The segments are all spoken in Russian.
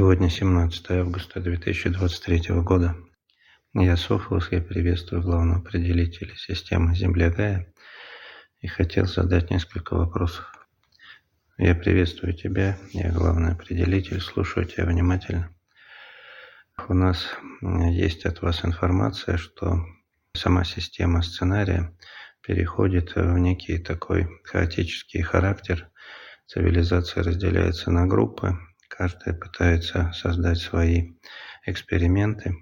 Сегодня 17 августа 2023 года. Я Софос, я приветствую главного определителя системы Земля Гая и хотел задать несколько вопросов. Я приветствую тебя, я главный определитель, слушаю тебя внимательно. У нас есть от вас информация, что сама система сценария переходит в некий такой хаотический характер. Цивилизация разделяется на группы, Каждый пытается создать свои эксперименты,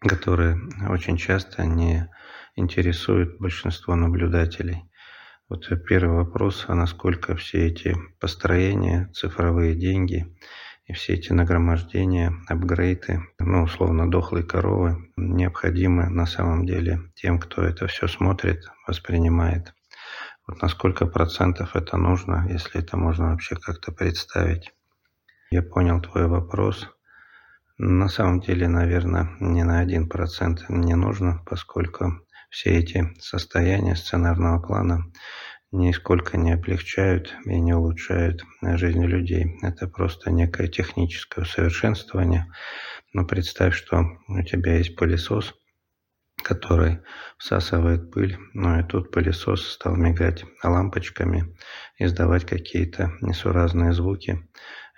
которые очень часто не интересуют большинство наблюдателей. Вот первый вопрос, а насколько все эти построения, цифровые деньги и все эти нагромождения, апгрейды, ну, условно, дохлые коровы, необходимы на самом деле тем, кто это все смотрит, воспринимает. Вот на сколько процентов это нужно, если это можно вообще как-то представить. Я понял твой вопрос. На самом деле, наверное, не на один процент не нужно, поскольку все эти состояния сценарного плана нисколько не облегчают и не улучшают жизнь людей. Это просто некое техническое усовершенствование. Но представь, что у тебя есть пылесос, который всасывает пыль, ну и тут пылесос стал мигать лампочками, издавать какие-то несуразные звуки.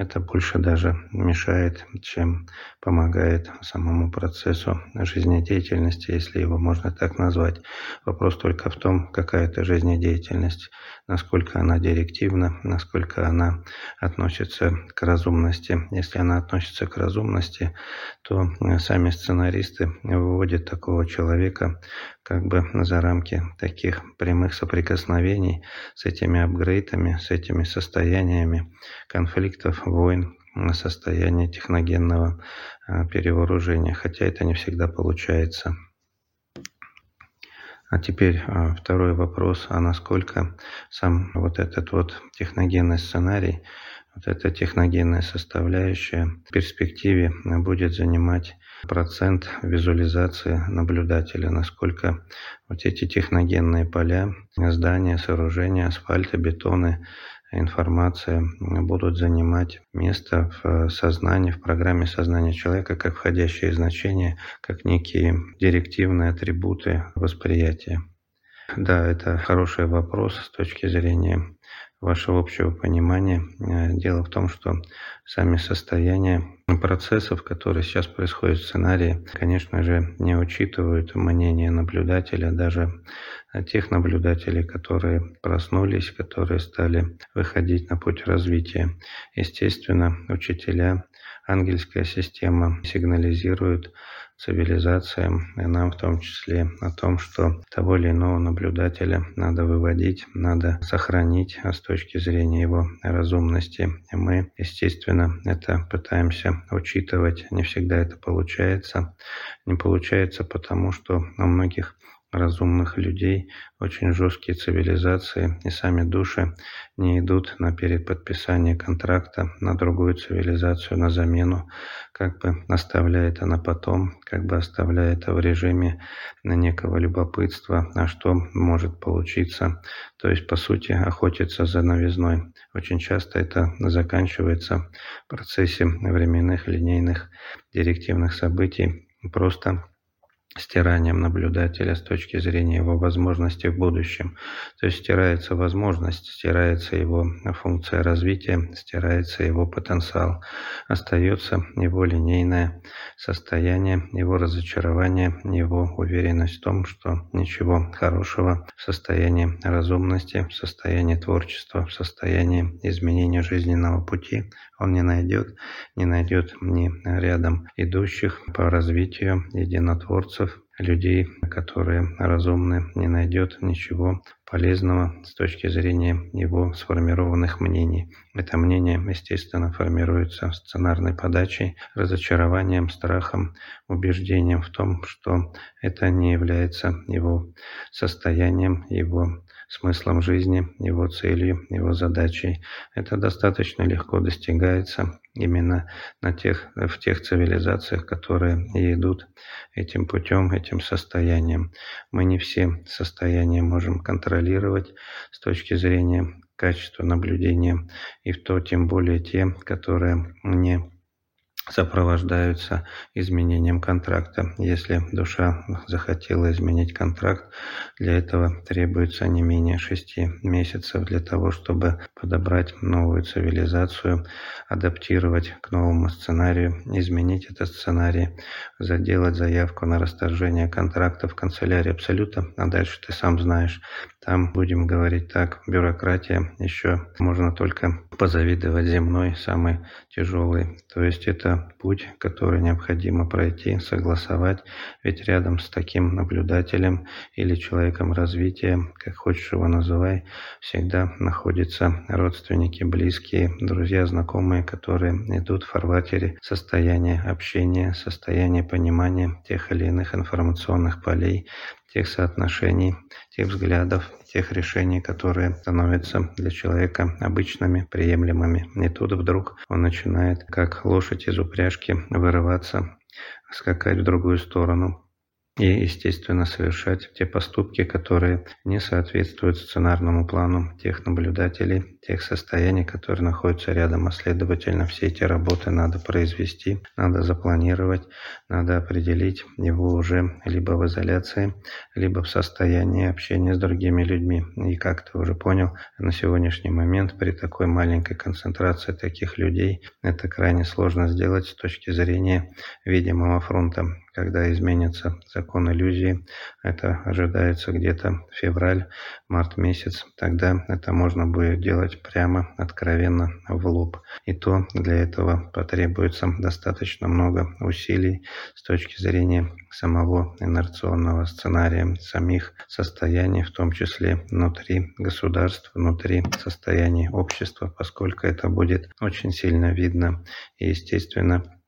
Это больше даже мешает, чем помогает самому процессу жизнедеятельности, если его можно так назвать. Вопрос только в том, какая это жизнедеятельность, насколько она директивна, насколько она относится к разумности. Если она относится к разумности, то сами сценаристы выводят такого человека как бы за рамки таких прямых соприкосновений с этими апгрейдами, с этими состояниями конфликтов, войн, состояние техногенного а, перевооружения, хотя это не всегда получается. А теперь а, второй вопрос, а насколько сам вот этот вот техногенный сценарий, вот эта техногенная составляющая в перспективе будет занимать процент визуализации наблюдателя, насколько вот эти техногенные поля, здания, сооружения, асфальта, бетоны, информация будут занимать место в сознании, в программе сознания человека, как входящее значение, как некие директивные атрибуты восприятия. Да, это хороший вопрос с точки зрения вашего общего понимания. Дело в том, что сами состояния процессов, которые сейчас происходят в сценарии, конечно же, не учитывают мнение наблюдателя, даже тех наблюдателей, которые проснулись, которые стали выходить на путь развития. Естественно, учителя, ангельская система сигнализируют цивилизациям, и нам в том числе о том, что того или иного наблюдателя надо выводить, надо сохранить с точки зрения его разумности. И мы, естественно, это пытаемся учитывать. Не всегда это получается. Не получается потому, что у многих разумных людей, очень жесткие цивилизации и сами души не идут на переподписание контракта на другую цивилизацию, на замену, как бы оставляя это на потом, как бы оставляя это в режиме на некого любопытства, а что может получиться. То есть, по сути, охотиться за новизной. Очень часто это заканчивается в процессе временных линейных директивных событий, просто стиранием наблюдателя с точки зрения его возможностей в будущем. То есть стирается возможность, стирается его функция развития, стирается его потенциал. Остается его линейное состояние, его разочарование, его уверенность в том, что ничего хорошего в состоянии разумности, в состоянии творчества, в состоянии изменения жизненного пути он не найдет, не найдет ни рядом идущих по развитию единотворцев, людей, которые разумны, не найдет ничего полезного с точки зрения его сформированных мнений. Это мнение, естественно, формируется сценарной подачей, разочарованием, страхом, убеждением в том, что это не является его состоянием, его смыслом жизни, его целью, его задачей. Это достаточно легко достигается именно на тех, в тех цивилизациях, которые идут этим путем, этим состоянием. Мы не все состояния можем контролировать с точки зрения качества наблюдения, и в то тем более те, которые не сопровождаются изменением контракта. Если душа захотела изменить контракт, для этого требуется не менее шести месяцев для того, чтобы подобрать новую цивилизацию, адаптировать к новому сценарию, изменить этот сценарий, заделать заявку на расторжение контракта в канцелярии Абсолюта, а дальше ты сам знаешь, там, будем говорить так, бюрократия еще можно только позавидовать земной, самый тяжелый. То есть это путь, который необходимо пройти, согласовать. Ведь рядом с таким наблюдателем или человеком развития, как хочешь его называй, всегда находятся родственники, близкие, друзья, знакомые, которые идут в фарватере состояния общения, состояния понимания тех или иных информационных полей, тех соотношений, тех взглядов, тех решений, которые становятся для человека обычными, приемлемыми. И тут вдруг он начинает, как лошадь из упряжки, вырываться, скакать в другую сторону, и, естественно, совершать те поступки, которые не соответствуют сценарному плану тех наблюдателей, тех состояний, которые находятся рядом. А следовательно, все эти работы надо произвести, надо запланировать, надо определить его уже либо в изоляции, либо в состоянии общения с другими людьми. И как ты уже понял, на сегодняшний момент при такой маленькой концентрации таких людей это крайне сложно сделать с точки зрения видимого фронта когда изменится закон иллюзии. Это ожидается где-то февраль, март месяц. Тогда это можно будет делать прямо, откровенно, в лоб. И то для этого потребуется достаточно много усилий с точки зрения самого инерционного сценария, самих состояний, в том числе внутри государств, внутри состояний общества, поскольку это будет очень сильно видно и, естественно,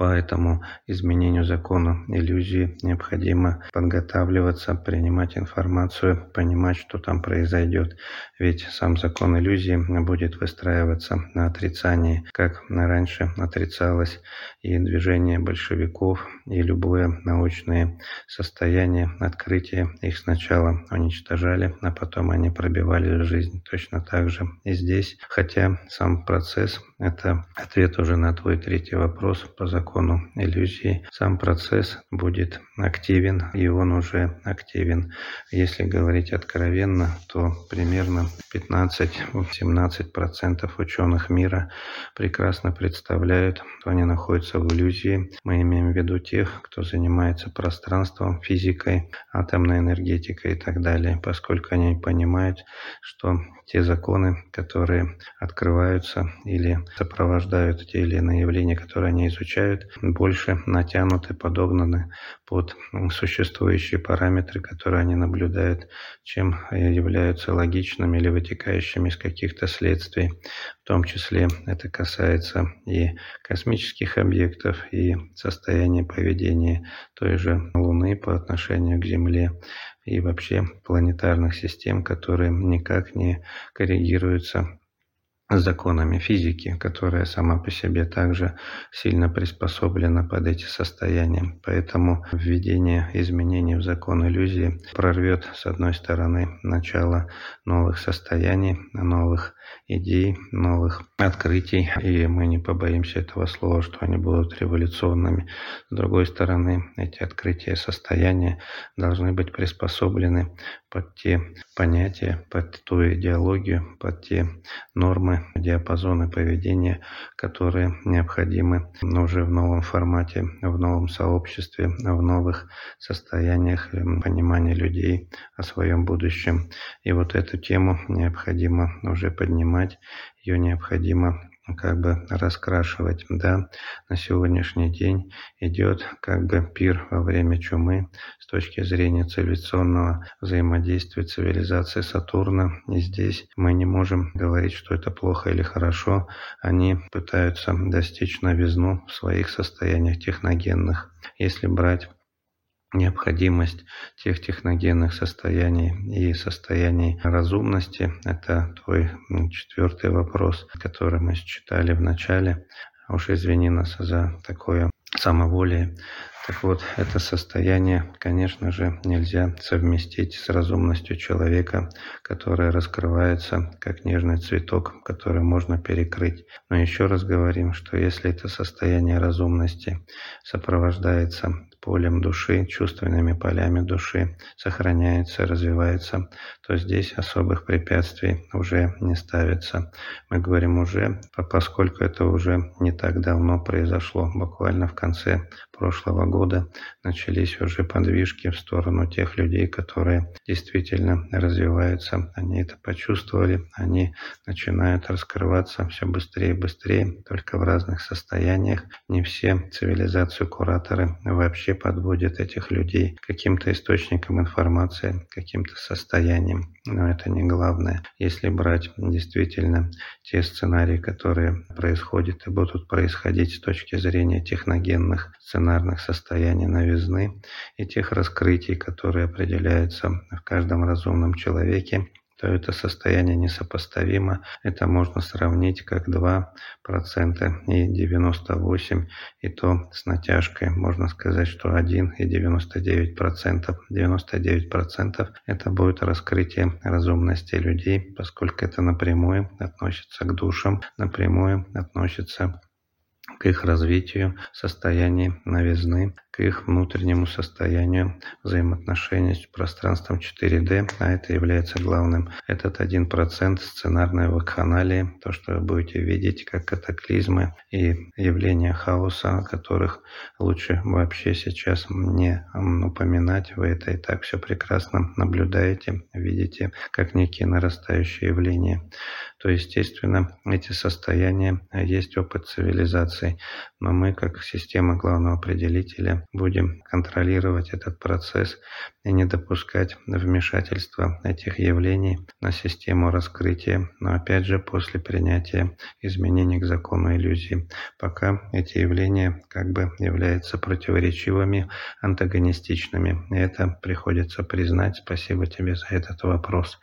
по этому изменению закона иллюзии необходимо подготавливаться, принимать информацию, понимать, что там произойдет. Ведь сам закон иллюзии будет выстраиваться на отрицании, как раньше отрицалось и движение большевиков, и любое научное состояние, открытие. Их сначала уничтожали, а потом они пробивали жизнь. Точно так же и здесь. Хотя сам процесс – это ответ уже на твой третий вопрос по закону закону иллюзии сам процесс будет активен, и он уже активен. Если говорить откровенно, то примерно 15-17% ученых мира прекрасно представляют, что они находятся в иллюзии. Мы имеем в виду тех, кто занимается пространством, физикой, атомной энергетикой и так далее, поскольку они понимают, что те законы, которые открываются или сопровождают те или иные явления, которые они изучают, больше натянуты, подогнаны под существующие параметры, которые они наблюдают, чем являются логичными или вытекающими из каких-то следствий. В том числе это касается и космических объектов, и состояния поведения той же Луны по отношению к Земле, и вообще планетарных систем, которые никак не коррегируются законами физики, которая сама по себе также сильно приспособлена под эти состояния. Поэтому введение изменений в закон иллюзии прорвет, с одной стороны, начало новых состояний, новых идей, новых открытий, и мы не побоимся этого слова, что они будут революционными. С другой стороны, эти открытия состояния должны быть приспособлены под те понятия, под ту идеологию, под те нормы, диапазоны поведения, которые необходимы уже в новом формате, в новом сообществе, в новых состояниях понимания людей о своем будущем. И вот эту тему необходимо уже поднимать, ее необходимо как бы раскрашивать. Да, на сегодняшний день идет как бы пир во время чумы с точки зрения цивилизационного взаимодействия цивилизации Сатурна. И здесь мы не можем говорить, что это плохо или хорошо. Они пытаются достичь новизну в своих состояниях техногенных. Если брать необходимость тех техногенных состояний и состояний разумности. Это твой четвертый вопрос, который мы читали в начале. Уж извини нас за такое самоволие. Так вот, это состояние, конечно же, нельзя совместить с разумностью человека, которая раскрывается как нежный цветок, который можно перекрыть. Но еще раз говорим, что если это состояние разумности сопровождается полем души, чувственными полями души, сохраняется, развивается, то здесь особых препятствий уже не ставится. Мы говорим уже, поскольку это уже не так давно произошло, буквально в конце прошлого года начались уже подвижки в сторону тех людей, которые действительно развиваются. Они это почувствовали, они начинают раскрываться все быстрее и быстрее, только в разных состояниях. Не все цивилизацию кураторы вообще подводят этих людей каким-то источником информации, каким-то состоянием. Но это не главное. Если брать действительно те сценарии, которые происходят и будут происходить с точки зрения техногенных сценарных состояний новизны и тех раскрытий, которые определяются в каждом разумном человеке, то это состояние несопоставимо. Это можно сравнить как 2% и 98, и то с натяжкой. Можно сказать, что 1 и 99%. 99% это будет раскрытие разумности людей, поскольку это напрямую относится к душам, напрямую относится к их развитию, состоянию новизны, к их внутреннему состоянию взаимоотношений с пространством 4D, а это является главным. Этот 1% сценарной вакханалии, то, что вы будете видеть как катаклизмы и явления хаоса, о которых лучше вообще сейчас не упоминать. Вы это и так все прекрасно наблюдаете, видите, как некие нарастающие явления то, естественно, эти состояния есть опыт цивилизации. Но мы, как система главного определителя, будем контролировать этот процесс и не допускать вмешательства этих явлений на систему раскрытия, но опять же после принятия изменений к закону иллюзии. Пока эти явления как бы являются противоречивыми, антагонистичными. И это приходится признать. Спасибо тебе за этот вопрос.